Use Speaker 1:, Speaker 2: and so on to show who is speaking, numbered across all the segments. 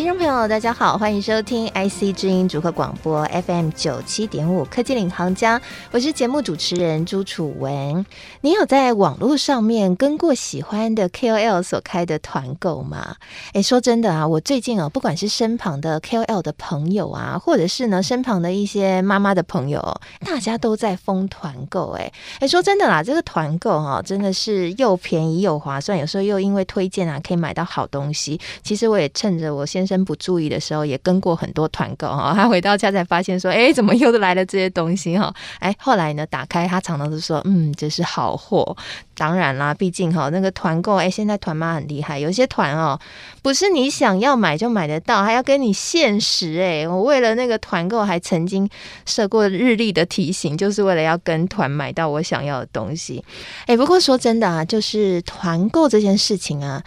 Speaker 1: 听众朋友，大家好，欢迎收听 IC 知音主客广播 FM 九七点五科技领航家，我是节目主持人朱楚文。你有在网络上面跟过喜欢的 KOL 所开的团购吗？诶，说真的啊，我最近啊，不管是身旁的 KOL 的朋友啊，或者是呢身旁的一些妈妈的朋友，大家都在疯团购。诶，诶，说真的啦，这个团购哈，真的是又便宜又划算，有时候又因为推荐啊，可以买到好东西。其实我也趁着我先真不注意的时候，也跟过很多团购哈。他回到家才发现说：“哎，怎么又来了这些东西哈？”哎，后来呢，打开他常常都说：“嗯，这是好货。”当然啦，毕竟哈那个团购，哎，现在团妈很厉害，有些团哦，不是你想要买就买得到，还要跟你限时。哎，我为了那个团购，还曾经设过日历的提醒，就是为了要跟团买到我想要的东西。哎，不过说真的啊，就是团购这件事情啊。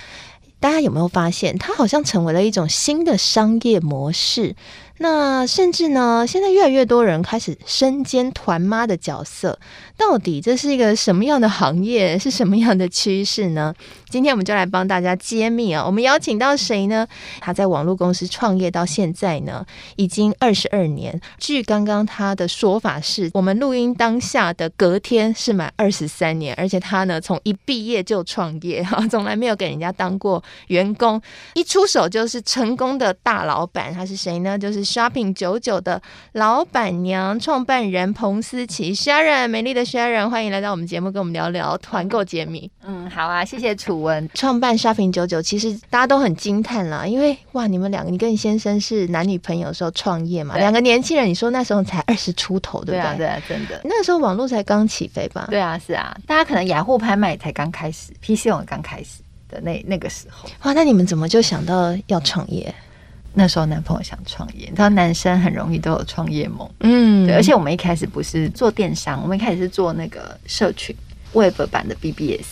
Speaker 1: 大家有没有发现，它好像成为了一种新的商业模式？那甚至呢，现在越来越多人开始身兼团妈的角色。到底这是一个什么样的行业？是什么样的趋势呢？今天我们就来帮大家揭秘啊！我们邀请到谁呢？他在网络公司创业到现在呢，已经二十二年。据刚刚他的说法是，我们录音当下的隔天是满二十三年，而且他呢，从一毕业就创业哈，从来没有给人家当过员工，一出手就是成功的大老板。他是谁呢？就是 Shopping 九九的老板娘、创办人彭思琪 Sharon，美丽的 Sharon，欢迎来到我们节目，跟我们聊聊团购揭秘。
Speaker 2: 嗯，好啊，谢谢楚文。
Speaker 1: 创办 Shopping 九九，其实大家都很惊叹啦，因为哇，你们两个，你跟你先生是男女朋友的时候创业嘛，两个年轻人，你说那时候才 二十出头，对不对？
Speaker 2: 对啊，对啊，真的。
Speaker 1: 那时候网络才刚起飞吧？
Speaker 2: 对啊，是啊，大家可能雅虎拍卖才刚开始，PC 网刚开始的那那个时候。
Speaker 1: 哇，那你们怎么就想到要创业？
Speaker 2: 那时候男朋友想创业，你知道男生很容易都有创业梦，嗯，对。而且我们一开始不是做电商，我们一开始是做那个社群 Web 版的 BBS，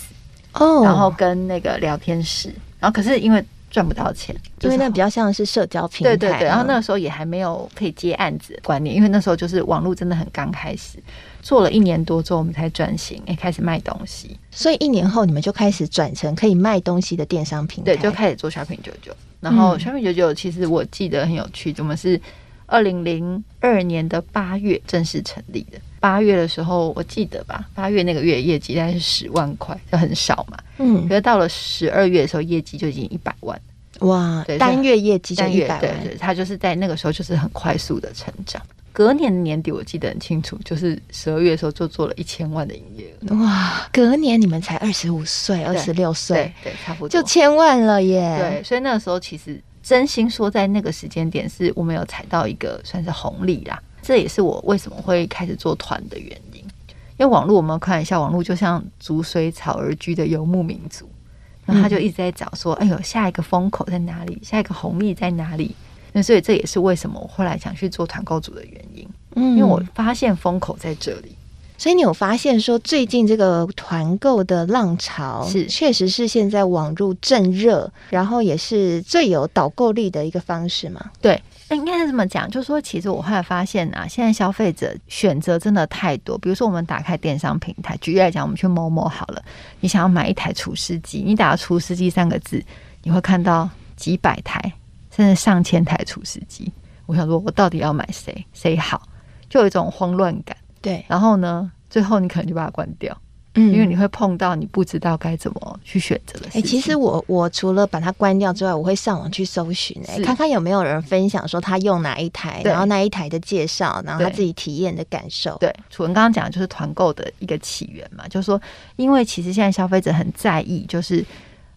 Speaker 2: 哦，然后跟那个聊天室，然后可是因为赚不到钱，
Speaker 1: 因为那比较像是社交平台，
Speaker 2: 对对对。然后那个时候也还没有可以接案子的观念，因为那时候就是网络真的很刚开始，做了一年多之后，我们才转型，哎，开始卖东西。
Speaker 1: 所以一年后你们就开始转成可以卖东西的电商平台，
Speaker 2: 对，就开始做 Shopping 九九。然后，Shopping 九九其实我记得很有趣，我们是二零零二年的八月正式成立的。八月的时候，我记得吧，八月那个月业绩大概是十万块，就很少嘛。嗯。可是到了十二月的时候，业绩就已经一百万。
Speaker 1: 哇！对，单月业绩就一百万。
Speaker 2: 对对，它就是在那个时候就是很快速的成长。隔年的年底我记得很清楚，就是十二月的时候就做了一千万的营业额。
Speaker 1: 哇！隔年你们才二十五岁、二十六
Speaker 2: 岁，对，差不多
Speaker 1: 就千万了耶。
Speaker 2: 对，所以那个时候其实真心说，在那个时间点是我们有踩到一个算是红利啦。这也是我为什么会开始做团的原因。因为网络我们看一下，网络就像逐水草而居的游牧民族，然后他就一直在找说：“哎呦，下一个风口在哪里？下一个红利在哪里？”那所以这也是为什么我后来想去做团购组的原因，嗯，因为我发现风口在这里，
Speaker 1: 所以你有发现说最近这个团购的浪潮是确实是现在网络正热，然后也是最有导购力的一个方式嘛？
Speaker 2: 对，那应该是这么讲，就是说其实我后来发现啊，现在消费者选择真的太多，比如说我们打开电商平台，举例来讲，我们去某某好了，你想要买一台除湿机，你打“除湿机”三个字，你会看到几百台。甚至上千台除湿机，我想说，我到底要买谁？谁好？就有一种慌乱感。
Speaker 1: 对，
Speaker 2: 然后呢，最后你可能就把它关掉，嗯，因为你会碰到你不知道该怎么去选择的事情。
Speaker 1: 哎、欸，其实我我除了把它关掉之外，我会上网去搜寻，哎，看看有没有人分享说他用哪一台，然后那一台的介绍，然后他自己体验的感受。
Speaker 2: 对，楚文刚刚讲的就是团购的一个起源嘛，就是说，因为其实现在消费者很在意，就是。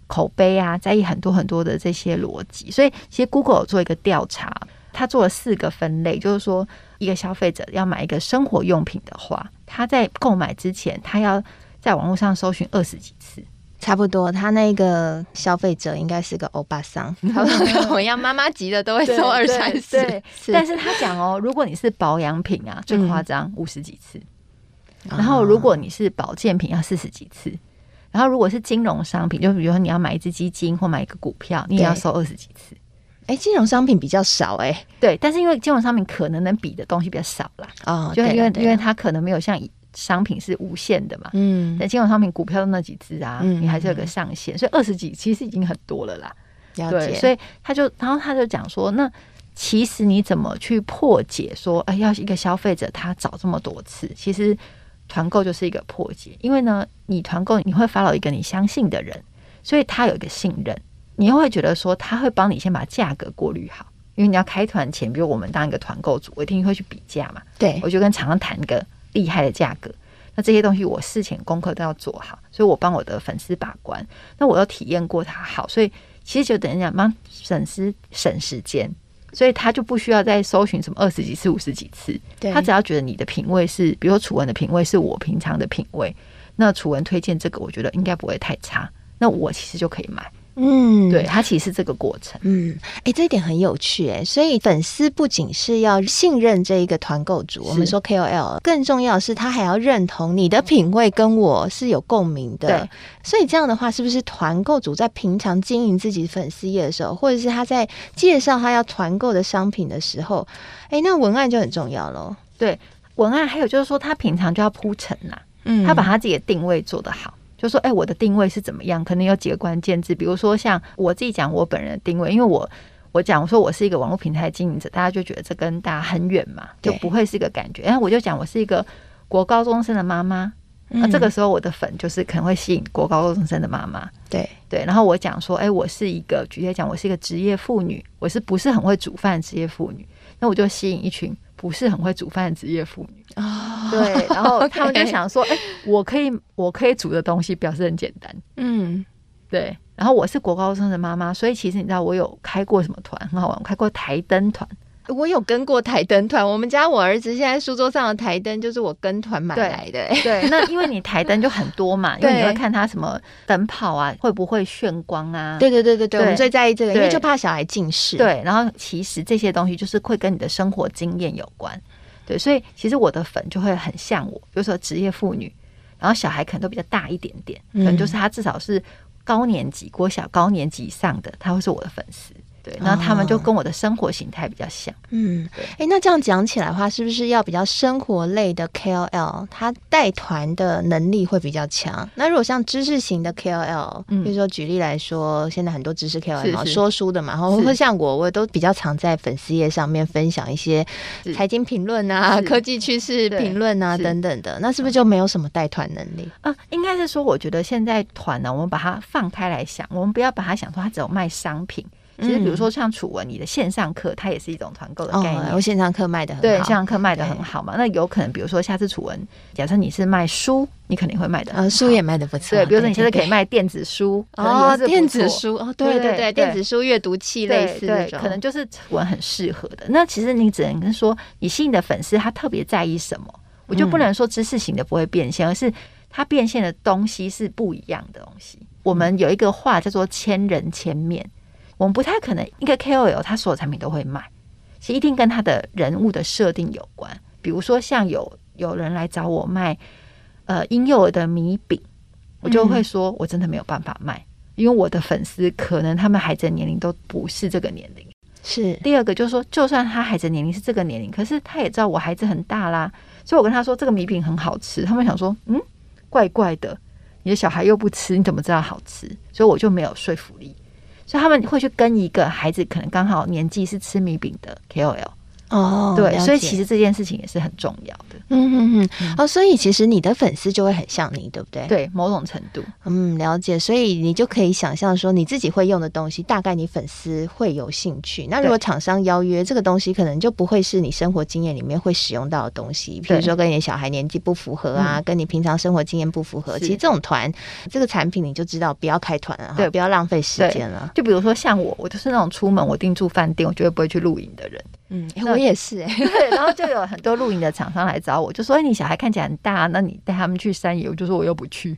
Speaker 2: 口碑啊，在意很多很多的这些逻辑，所以其实 Google 有做一个调查，他做了四个分类，就是说一个消费者要买一个生活用品的话，他在购买之前，他要在网络上搜寻二十几次，
Speaker 1: 差不多。他那个消费者应该是个欧巴桑，他说跟我一样，妈妈级的都会搜二三十。
Speaker 2: 对，但是他讲哦，如果你是保养品啊，最夸张五十几次，嗯，然后如果你是保健品，要四十几次。然后，如果是金融商品，就比如说你要买一只基金或买一个股票，你也要收二十几次。
Speaker 1: 哎，金融商品比较少哎、欸，
Speaker 2: 对，但是因为金融商品可能能比的东西比较少啦，
Speaker 1: 哦，
Speaker 2: 就因为
Speaker 1: 对
Speaker 2: 因为它可能没有像商品是无限的嘛，
Speaker 1: 嗯，
Speaker 2: 但金融商品股票的那几只啊，
Speaker 1: 嗯
Speaker 2: 你还是有个上限，所以二十几其实已经很多了啦。
Speaker 1: 了
Speaker 2: 对，
Speaker 1: 解，
Speaker 2: 所以他就然后他就讲说，那其实你怎么去破解说，哎，要一个消费者他找这么多次，其实团购就是一个破解，因为呢，你团购你会 follow 一个你相信的人，所以他有一个信任。你又会觉得说他会帮你先把价格过滤好，因为你要开团前，比如我们当一个团购组，我一定会去比价嘛。
Speaker 1: 对，
Speaker 2: 我就跟厂商谈一个厉害的价格。那这些东西我事前功课都要做好，所以我帮我的粉丝把关。那我又体验过它好，所以其实就等于讲帮粉丝省时间，所以他就不需要再搜寻什么二十几次、五十几次。他只要觉得你的品味是，比如说楚文的品味是我平常的品味，那楚文推荐这个，我觉得应该不会太差，那我其实就可以买。
Speaker 1: 嗯，
Speaker 2: 对，它其实是这个过程。
Speaker 1: 嗯，哎、欸，这一点很有趣哎，所以粉丝不仅是要信任这一个团购主，我们说 KOL，更重要的是他还要认同你的品味跟我是有共鸣的。
Speaker 2: 对，
Speaker 1: 所以这样的话，是不是团购主在平常经营自己粉丝页的时候，或者是他在介绍他要团购的商品的时候，哎、欸，那文案就很重要喽。
Speaker 2: 对，文案还有就是说，他平常就要铺陈呐，嗯，他把他自己的定位做得好。就说，哎、欸，我的定位是怎么样？可能有几个关键字，比如说像我自己讲我本人的定位，因为我我讲我说我是一个网络平台经营者，大家就觉得这跟大家很远嘛，就不会是一个感觉。然后我就讲我是一个国高中生的妈妈，那、嗯、这个时候我的粉就是可能会吸引国高中生的妈妈。
Speaker 1: 对
Speaker 2: 对，然后我讲说，哎、欸，我是一个举例来讲，我是一个职业妇女，我是不是很会煮饭职业妇女？那我就吸引一群不是很会煮饭的职业妇女。哦，对，然后 他们就想说，哎、欸，我可以，我可以煮的东西表示很简单，嗯，对。然后我是国高中的妈妈，所以其实你知道我有开过什么团很好玩，我开过台灯团，
Speaker 1: 我有跟过台灯团。我们家我儿子现在书桌上的台灯就是我跟团买来的。
Speaker 2: 对，对 那因为你台灯就很多嘛，因为你会看它什么灯泡啊，会不会炫光啊？
Speaker 1: 对对对对对，我们最在意这个，因为就怕小孩近视。
Speaker 2: 对，然后其实这些东西就是会跟你的生活经验有关。对，所以其实我的粉就会很像我，比如说职业妇女，然后小孩可能都比较大一点点，可能就是他至少是高年级、国小高年级以上的，他会是我的粉丝。对，那他们就跟我的生活形态比较像。
Speaker 1: 嗯，哎、欸，那这样讲起来的话，是不是要比较生活类的 KOL，他带团的能力会比较强？那如果像知识型的 KOL，比如说举例来说，现在很多知识 KOL 嘛，说书的嘛，然后会像我，我都比较常在粉丝页上面分享一些财经评论啊、科技趋势评论啊等等的。那是不是就没有什么带团能力
Speaker 2: 啊？应该是说，我觉得现在团呢，我们把它放开来想，我们不要把它想说它只有卖商品。其实，比如说像楚文，你的线上课，它也是一种团购的概念。
Speaker 1: 我线上课卖的很好，
Speaker 2: 对，线上课卖的很好嘛。那有可能，比如说下次楚文，假设你是卖书，你肯定会卖的，
Speaker 1: 呃，书也卖的不错。
Speaker 2: 对，比如说你现在可以卖电子书
Speaker 1: 哦，电子书哦，对对对，电子书阅读器类似的，
Speaker 2: 可能就是楚文很适合的。那其实你只能跟说，你吸引的粉丝他特别在意什么，我就不能说知识型的不会变现，而是他变现的东西是不一样的东西。我们有一个话叫做千人千面。我们不太可能一个 KOL 他所有产品都会卖，其实一定跟他的人物的设定有关。比如说，像有有人来找我卖呃婴幼儿的米饼，我就会说我真的没有办法卖，因为我的粉丝可能他们孩子的年龄都不是这个年龄。
Speaker 1: 是
Speaker 2: 第二个就是说，就算他孩子的年龄是这个年龄，可是他也知道我孩子很大啦，所以我跟他说这个米饼很好吃，他们想说嗯怪怪的，你的小孩又不吃，你怎么知道好吃？所以我就没有说服力。所以他们会去跟一个孩子可能刚好年纪是吃米饼的 KOL
Speaker 1: 哦，
Speaker 2: 对，所以其实这件事情也是很重要的。
Speaker 1: 嗯嗯嗯，哦，所以其实你的粉丝就会很像你，对不对？
Speaker 2: 对，某种程度，
Speaker 1: 嗯，了解。所以你就可以想象说，你自己会用的东西，大概你粉丝会有兴趣。那如果厂商邀约这个东西，可能就不会是你生活经验里面会使用到的东西，比如说跟你的小孩年纪不符合啊，跟你平常生活经验不符合。其实这种团，这个产品你就知道不要开团了，对，不要浪费时间了。
Speaker 2: 就比如说像我，我就是那种出门我订住饭店，我绝对不会去露营的人。
Speaker 1: 嗯，我也是
Speaker 2: 对，然后就有很多露营的厂商来找我，就说：“哎，你小孩看起来很大，那你带他们去山野。”我就说：“我又不去，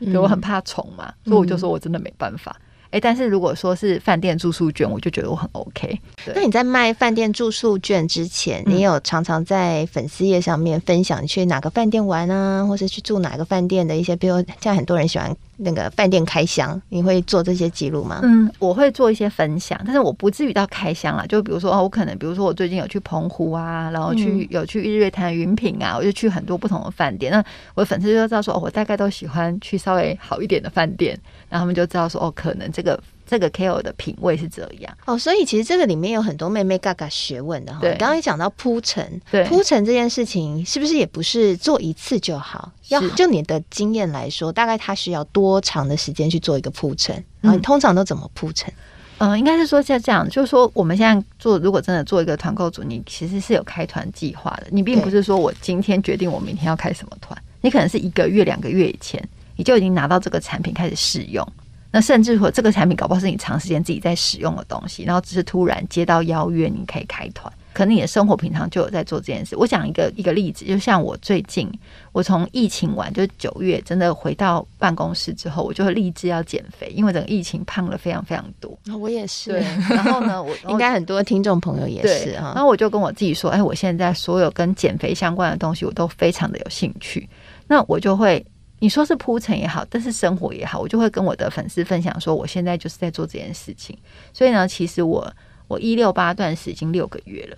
Speaker 2: 因为我很怕虫嘛。嗯”所以我就说我真的没办法。哎、嗯，但是如果说是饭店住宿券，我就觉得我很 OK。
Speaker 1: 那你在卖饭店住宿券之前，你有常常在粉丝页上面分享你去哪个饭店玩啊，或是去住哪个饭店的一些，比如像很多人喜欢那个饭店开箱，你会做这些记录吗？
Speaker 2: 嗯，我会做一些分享，但是我不至于到开箱啦。就比如说哦，我可能比如说我最近有去澎湖啊，然后去、嗯、有去日月潭云品啊，我就去很多不同的饭店。那我的粉丝就知道说哦，我大概都喜欢去稍微好一点的饭店，然后他们就知道说哦，可能这个。这个 KOL 的品味是这样
Speaker 1: 哦，所以其实这个里面有很多妹妹嘎嘎学问的哈。对，刚刚也讲到铺陈，
Speaker 2: 对，
Speaker 1: 铺陈这件事情是不是也不是做一次就好？要就你的经验来说，大概它需要多长的时间去做一个铺陈？然后你通常都怎么铺陈？
Speaker 2: 嗯、呃，应该是说像这样，就是说我们现在做，如果真的做一个团购组，你其实是有开团计划的。你并不是说我今天决定我明天要开什么团，你可能是一个月、两个月以前你就已经拿到这个产品开始试用。那甚至说这个产品搞不好是你长时间自己在使用的东西，然后只是突然接到邀约，你可以开团。可能你的生活平常就有在做这件事。我讲一个一个例子，就像我最近，我从疫情完就是九月，真的回到办公室之后，我就会立志要减肥，因为整个疫情胖了非常非常多。
Speaker 1: 我也是。
Speaker 2: 对。然后呢，我
Speaker 1: 应该很多听众朋友也是啊。
Speaker 2: 然后我就跟我自己说，哎，我现在所有跟减肥相关的东西，我都非常的有兴趣。那我就会。你说是铺陈也好，但是生活也好，我就会跟我的粉丝分享说，我现在就是在做这件事情。所以呢，其实我我一六八断食已经六个月了。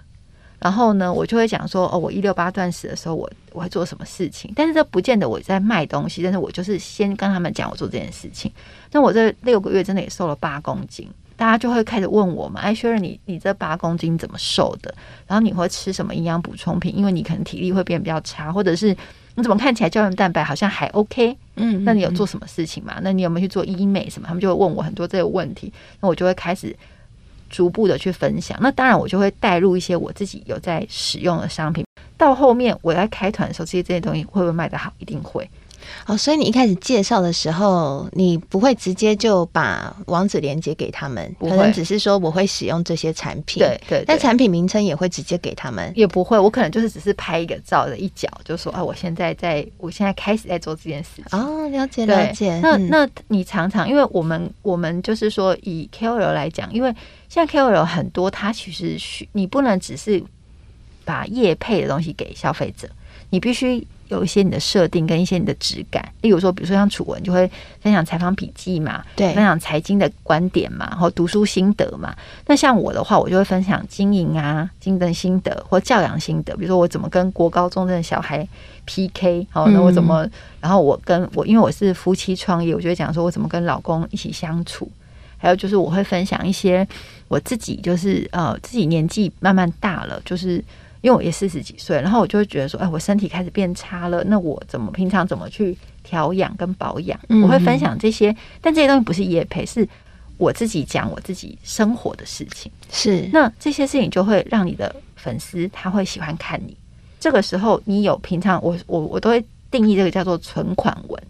Speaker 2: 然后呢，我就会讲说，哦，我一六八断食的时候，我我会做什么事情。但是这不见得我在卖东西，但是我就是先跟他们讲我做这件事情。那我这六个月真的也瘦了八公斤，大家就会开始问我嘛，哎，Sharon，你你这八公斤怎么瘦的？然后你会吃什么营养补充品？因为你可能体力会变比较差，或者是。你怎么看起来胶原蛋白好像还 OK？嗯，那你有做什么事情吗？那你有没有去做医美什么？他们就会问我很多这个问题，那我就会开始逐步的去分享。那当然，我就会带入一些我自己有在使用的商品。到后面我在开团的时候，这些这些东西会不会卖得好？一定会。
Speaker 1: 哦，所以你一开始介绍的时候，你不会直接就把网址连接给他们，可能只是说我会使用这些产品，
Speaker 2: 对对，
Speaker 1: 但产品名称也会直接给他们，
Speaker 2: 也不会，我可能就是只是拍一个照的一角，就说啊，我现在在，我现在开始在做这件事情。
Speaker 1: 哦，了解了解。
Speaker 2: 那那你常常，因为我们我们就是说以 KOL 来讲，因为现在 KOL 很多，它其实需你不能只是把业配的东西给消费者，你必须。有一些你的设定跟一些你的质感，例如说，比如说像楚文就会分享采访笔记嘛，对，分享财经的观点嘛，然后读书心得嘛。那像我的话，我就会分享经营啊、经营心得或教养心得，比如说我怎么跟国高中的小孩 PK，好，那我怎么，嗯、然后我跟我因为我是夫妻创业，我就会讲说我怎么跟老公一起相处，还有就是我会分享一些我自己就是呃自己年纪慢慢大了，就是。因为我也四十几岁，然后我就会觉得说，哎，我身体开始变差了，那我怎么平常怎么去调养跟保养？我会分享这些，但这些东西不是业配，是我自己讲我自己生活的事情。
Speaker 1: 是，
Speaker 2: 那这些事情就会让你的粉丝他会喜欢看你。这个时候，你有平常我我我都会定义这个叫做存款文，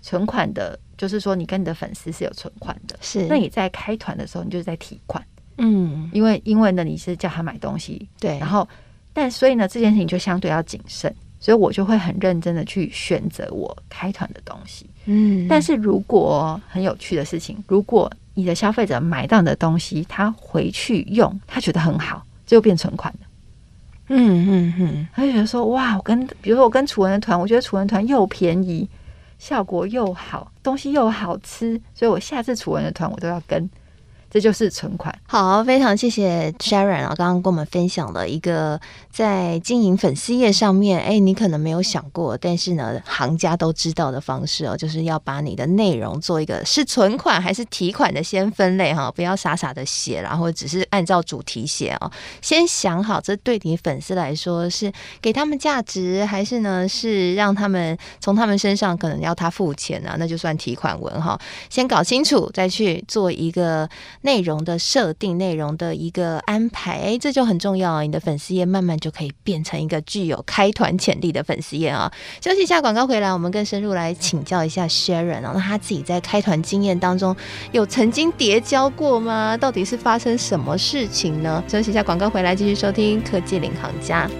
Speaker 2: 存款的，就是说你跟你的粉丝是有存款的。
Speaker 1: 是，
Speaker 2: 那你在开团的时候，你就是在提款。
Speaker 1: 嗯，
Speaker 2: 因为因为呢，你是叫他买东西，
Speaker 1: 对，
Speaker 2: 然后。但所以呢，这件事情就相对要谨慎，所以我就会很认真的去选择我开团的东西。
Speaker 1: 嗯，
Speaker 2: 但是如果很有趣的事情，如果你的消费者买到你的东西，他回去用，他觉得很好，就变存款了。
Speaker 1: 嗯嗯嗯，
Speaker 2: 他就觉得说，哇，我跟比如说我跟楚文的团，我觉得楚文团又便宜，效果又好，东西又好吃，所以我下次楚文的团我都要跟。这就是存款。
Speaker 1: 好，非常谢谢 Sharon 啊，刚刚跟我们分享了一个在经营粉丝页上面，哎，你可能没有想过，但是呢，行家都知道的方式哦，就是要把你的内容做一个是存款还是提款的先分类哈，不要傻傻的写，然后只是按照主题写哦，先想好这对你粉丝来说是给他们价值，还是呢是让他们从他们身上可能要他付钱啊，那就算提款文哈，先搞清楚再去做一个。内容的设定，内容的一个安排，哎，这就很重要啊！你的粉丝页慢慢就可以变成一个具有开团潜力的粉丝页啊！休息一下，广告回来，我们更深入来请教一下 Sharon 啊，那他自己在开团经验当中有曾经叠交过吗？到底是发生什么事情呢？休息一下，广告回来继续收听科技领航家。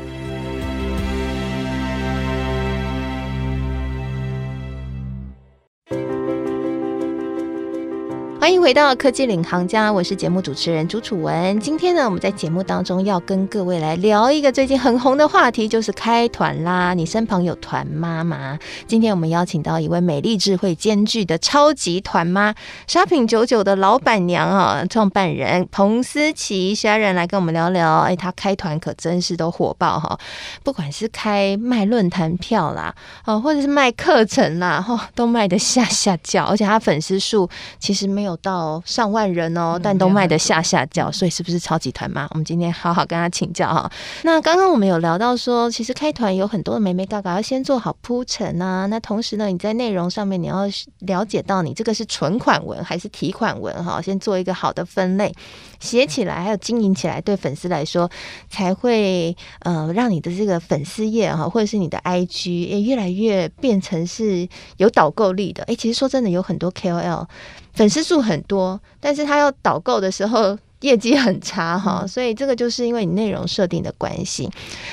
Speaker 1: 欢迎回到科技领航家，我是节目主持人朱楚文。今天呢，我们在节目当中要跟各位来聊一个最近很红的话题，就是开团啦。你身旁有团妈吗？今天我们邀请到一位美丽智慧兼具的超级团妈沙品九九的老板娘啊，创办人彭思琪 Sharon 来跟我们聊聊。哎，她开团可真是都火爆哈，不管是开卖论坛票啦，哦，或者是卖课程啦，哈，都卖得下下叫，而且她粉丝数其实没有到。哦，上万人哦，但都卖的下下叫，所以是不是超级团妈？我们今天好好跟他请教哈。那刚刚我们有聊到说，其实开团有很多的眉眉嘎嘎，要先做好铺陈啊。那同时呢，你在内容上面你要了解到你这个是存款文还是提款文哈，先做一个好的分类，写起来还有经营起来，对粉丝来说才会呃让你的这个粉丝页哈，或者是你的 IG 也越来越变成是有导购力的。哎，其实说真的，有很多 KOL。粉丝数很多，但是他要导购的时候业绩很差哈，嗯、所以这个就是因为你内容设定的关系。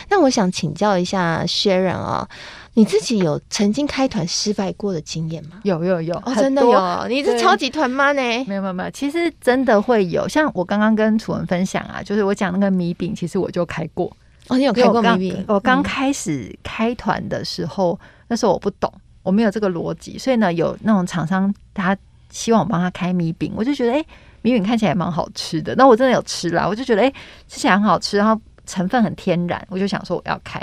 Speaker 1: 那我想请教一下 Sharon 啊、哦，你自己有曾经开团失败过的经验吗？
Speaker 2: 有有有，
Speaker 1: 哦、真的有，你是超级团妈呢？
Speaker 2: 没有没有没有，其实真的会有。像我刚刚跟楚文分享啊，就是我讲那个米饼，其实我就开过。
Speaker 1: 哦，你有开过米饼？
Speaker 2: 我刚开始开团的时候，嗯、那时候我不懂，我没有这个逻辑，所以呢，有那种厂商他。希望我帮他开米饼，我就觉得哎、米饼看起来蛮好吃的。那我真的有吃啦，我就觉得哎、吃起来很好吃，然后成分很天然，我就想说我要开，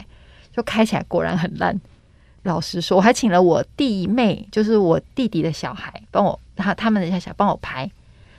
Speaker 2: 就开起来果然很烂。老实说，我还请了我弟妹，就是我弟弟的小孩，帮我他他们的小小孩帮我拍。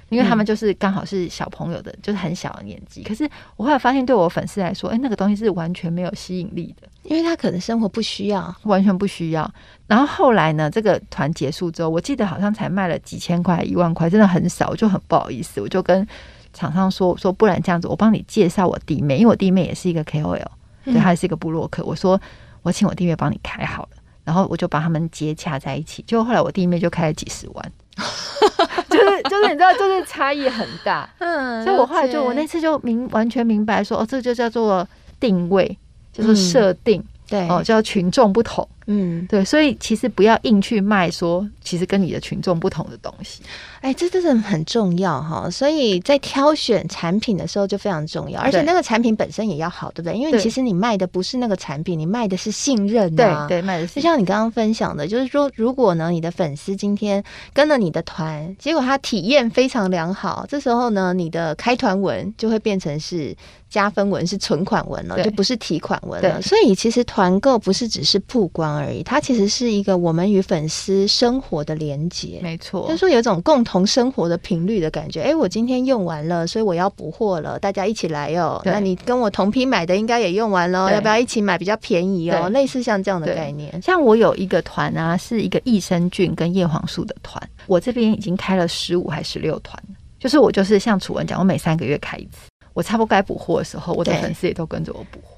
Speaker 2: 因为他们就是刚好是小朋友的，嗯、就是很小的年纪。可是我后来发现，对我粉丝来说，哎，那个东西是完全没有吸引力的，
Speaker 1: 因为他可能生活不需要，
Speaker 2: 完全不需要。然后后来呢，这个团结束之后，我记得好像才卖了几千块、一万块，真的很少，我就很不好意思，我就跟厂商说说，不然这样子，我帮你介绍我弟妹，因为我弟妹也是一个 KOL，对，他也是一个部落客。我说我请我弟妹帮你开好了，然后我就把他们接洽在一起。结果后来我弟妹就开了几十万。就是就是你知道，就是差异很大，嗯，所以我后来就我那次就明完全明白说，哦，这就叫做定位，就是设定。嗯对哦，叫群众不同，嗯，对，所以其实不要硬去卖说，其实跟你的群众不同的东西，
Speaker 1: 哎，这真的很重要哈。所以在挑选产品的时候就非常重要，而且那个产品本身也要好，对不对？因为其实你卖的不是那个产品，你卖的是信任啊，
Speaker 2: 对对，卖的是。
Speaker 1: 就像你刚刚分享的，就是说，如果呢，你的粉丝今天跟了你的团，结果他体验非常良好，这时候呢，你的开团文就会变成是。加分文是存款文了，就不是提款文了。所以其实团购不是只是曝光而已，它其实是一个我们与粉丝生活的连接。
Speaker 2: 没错，
Speaker 1: 就是说有一种共同生活的频率的感觉。哎、欸，我今天用完了，所以我要补货了，大家一起来哦。那你跟我同批买的应该也用完了，要不要一起买比较便宜哦？类似像这样的概念。
Speaker 2: 像我有一个团啊，是一个益生菌跟叶黄素的团，我这边已经开了十五还十六团，就是我就是像楚文讲，我每三个月开一次。我差不多该补货的时候，我的粉丝也都跟着我补货。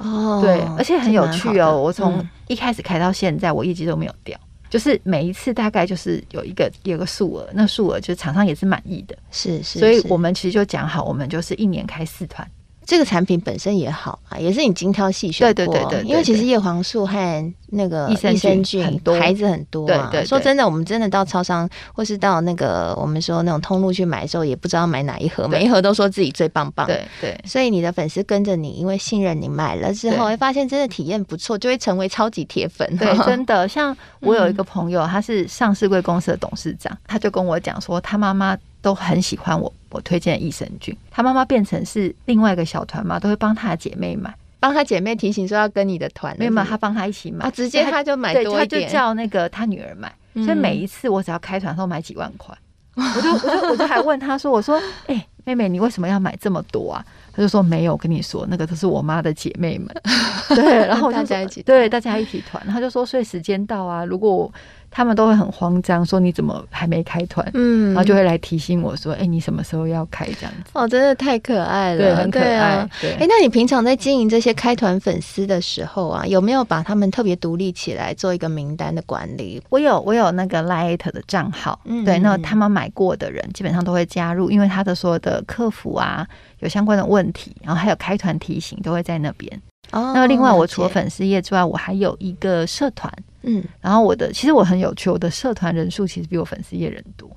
Speaker 2: 哦，对，而且很有趣哦。我从一开始开到现在，我业绩都没有掉，就是每一次大概就是有一个有一个数额，那数额就是厂商也是满意的。
Speaker 1: 是是，
Speaker 2: 所以我们其实就讲好，我们就是一年开四团。
Speaker 1: 这个产品本身也好啊，也是你精挑细选过。
Speaker 2: 对对对对，
Speaker 1: 因为其实叶黄素和那个益生菌很多牌子很多啊。对对，说真的，我们真的到超商或是到那个我们说那种通路去买的时候，也不知道买哪一盒，每一盒都说自己最棒棒。
Speaker 2: 对对。
Speaker 1: 所以你的粉丝跟着你，因为信任你买了之后，会发现真的体验不错，就会成为超级铁粉。
Speaker 2: 对，真的。像我有一个朋友，他是上市贵公司的董事长，他就跟我讲说，他妈妈。都很喜欢我，我推荐的益生菌。她妈妈变成是另外一个小团嘛，都会帮她的姐妹买，
Speaker 1: 帮她姐妹提醒说要跟你的团。
Speaker 2: 没有嘛，她帮她一起买，
Speaker 1: 啊、直接她就买多一点，
Speaker 2: 他就叫那个她女儿买。嗯、所以每一次我只要开团，都买几万块，我就我就我就还问她说：“我说，哎、欸，妹妹，你为什么要买这么多啊？”他就说：“没有，我跟你说，那个都是我妈的姐妹们。” 对，然后大家一起，对，大家一起团。他就说：“所以时间到啊，如果。”他们都会很慌张，说你怎么还没开团？嗯，然后就会来提醒我说：“哎、欸，你什么时候要开？”这样子
Speaker 1: 哦，真的太可爱了，
Speaker 2: 对，很可爱。哎
Speaker 1: 对、啊欸，那你平常在经营这些开团粉丝的时候啊，有没有把他们特别独立起来做一个名单的管理？
Speaker 2: 我有，我有那个 Light 的账号，嗯，对，那他们买过的人基本上都会加入，因为他的所有的客服啊，有相关的问题，然后还有开团提醒都会在那边。哦，那另外我除了粉丝页之外，我还有一个社团。嗯，然后我的其实我很有趣，我的社团人数其实比我粉丝页人多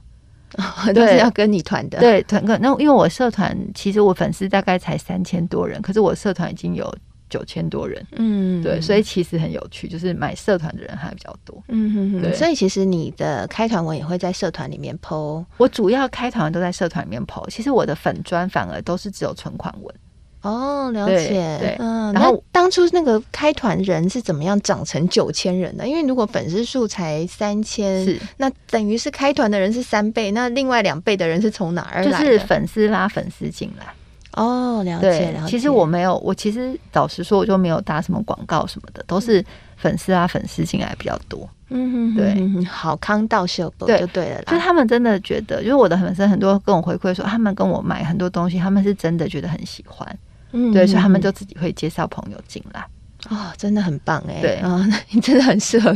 Speaker 1: 都是要跟你团的。
Speaker 2: 对，团个那因为我社团其实我粉丝大概才三千多人，可是我社团已经有九千多人。嗯，对，所以其实很有趣，就是买社团的人还比较多。
Speaker 1: 嗯哼哼，对，所以其实你的开团文也会在社团里面 po。
Speaker 2: 我主要开团都在社团里面 po，其实我的粉砖反而都是只有存款文。
Speaker 1: 哦，了解。对，嗯，然后当初那个开团人是怎么样长成九千人的？因为如果粉丝数才三千，是那等于是开团的人是三倍，那另外两倍的人是从哪儿来的？
Speaker 2: 就是粉丝拉粉丝进来。
Speaker 1: 哦，了解了解。
Speaker 2: 其实我没有，我其实老实说，我就没有打什么广告什么的，都是粉丝拉粉丝进来比较多。
Speaker 1: 嗯哼，对，好康到秀博就对了啦。
Speaker 2: 就他们真的觉得，就是我的粉丝很多跟我回馈说，他们跟我买很多东西，他们是真的觉得很喜欢。嗯，对，所以他们就自己会介绍朋友进来。
Speaker 1: 哦，真的很棒哎！
Speaker 2: 对啊，哦，
Speaker 1: 你真的很适合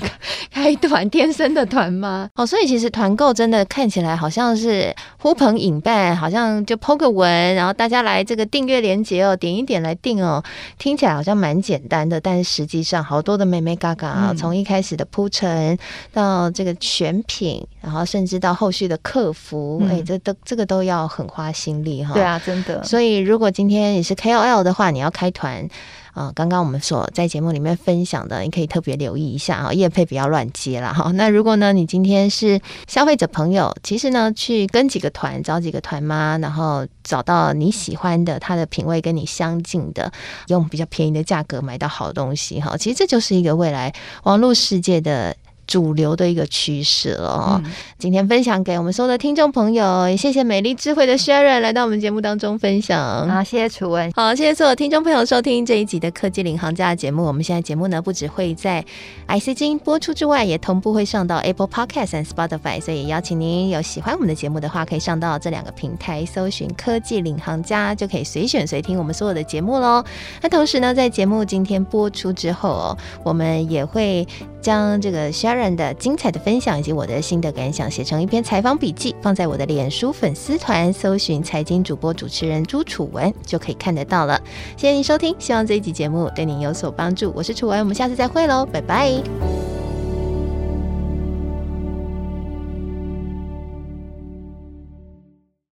Speaker 1: 开团，天生的团吗？哦，所以其实团购真的看起来好像是呼朋引伴，好像就 po 个文，然后大家来这个订阅连接哦，点一点来订哦，听起来好像蛮简单的，但是实际上好多的眉眉角角啊，从一开始的铺陈到这个选品，然后甚至到后续的客服，哎、嗯，这都这个都要很花心力哈。
Speaker 2: 对啊，真的。
Speaker 1: 所以如果今天你是 KOL 的话，你要开团。啊，刚刚我们所在节目里面分享的，你可以特别留意一下啊，业配不要乱接了哈。那如果呢，你今天是消费者朋友，其实呢，去跟几个团，找几个团妈，然后找到你喜欢的，他的品味跟你相近的，用比较便宜的价格买到好东西哈。其实这就是一个未来网络世界的。主流的一个趋势了哦。嗯、今天分享给我们所有的听众朋友，也谢谢美丽智慧的 Sharon 来到我们节目当中分享。
Speaker 2: 好，谢谢楚文。
Speaker 1: 好，谢谢所有听众朋友收听这一集的科技领航家的节目。我们现在节目呢，不只会在 IC 金播出之外，也同步会上到 Apple Podcast 和 Spotify。所以邀请您有喜欢我们的节目的话，可以上到这两个平台搜寻“科技领航家”，就可以随选随听我们所有的节目喽。那同时呢，在节目今天播出之后哦，我们也会将这个 Sharon 人的精彩的分享以及我的心得感想写成一篇采访笔记，放在我的脸书粉丝团，搜寻财经主播主持人朱楚文就可以看得到了。谢谢您收听，希望这一集节目对您有所帮助。我是楚文，我们下次再会喽，拜拜。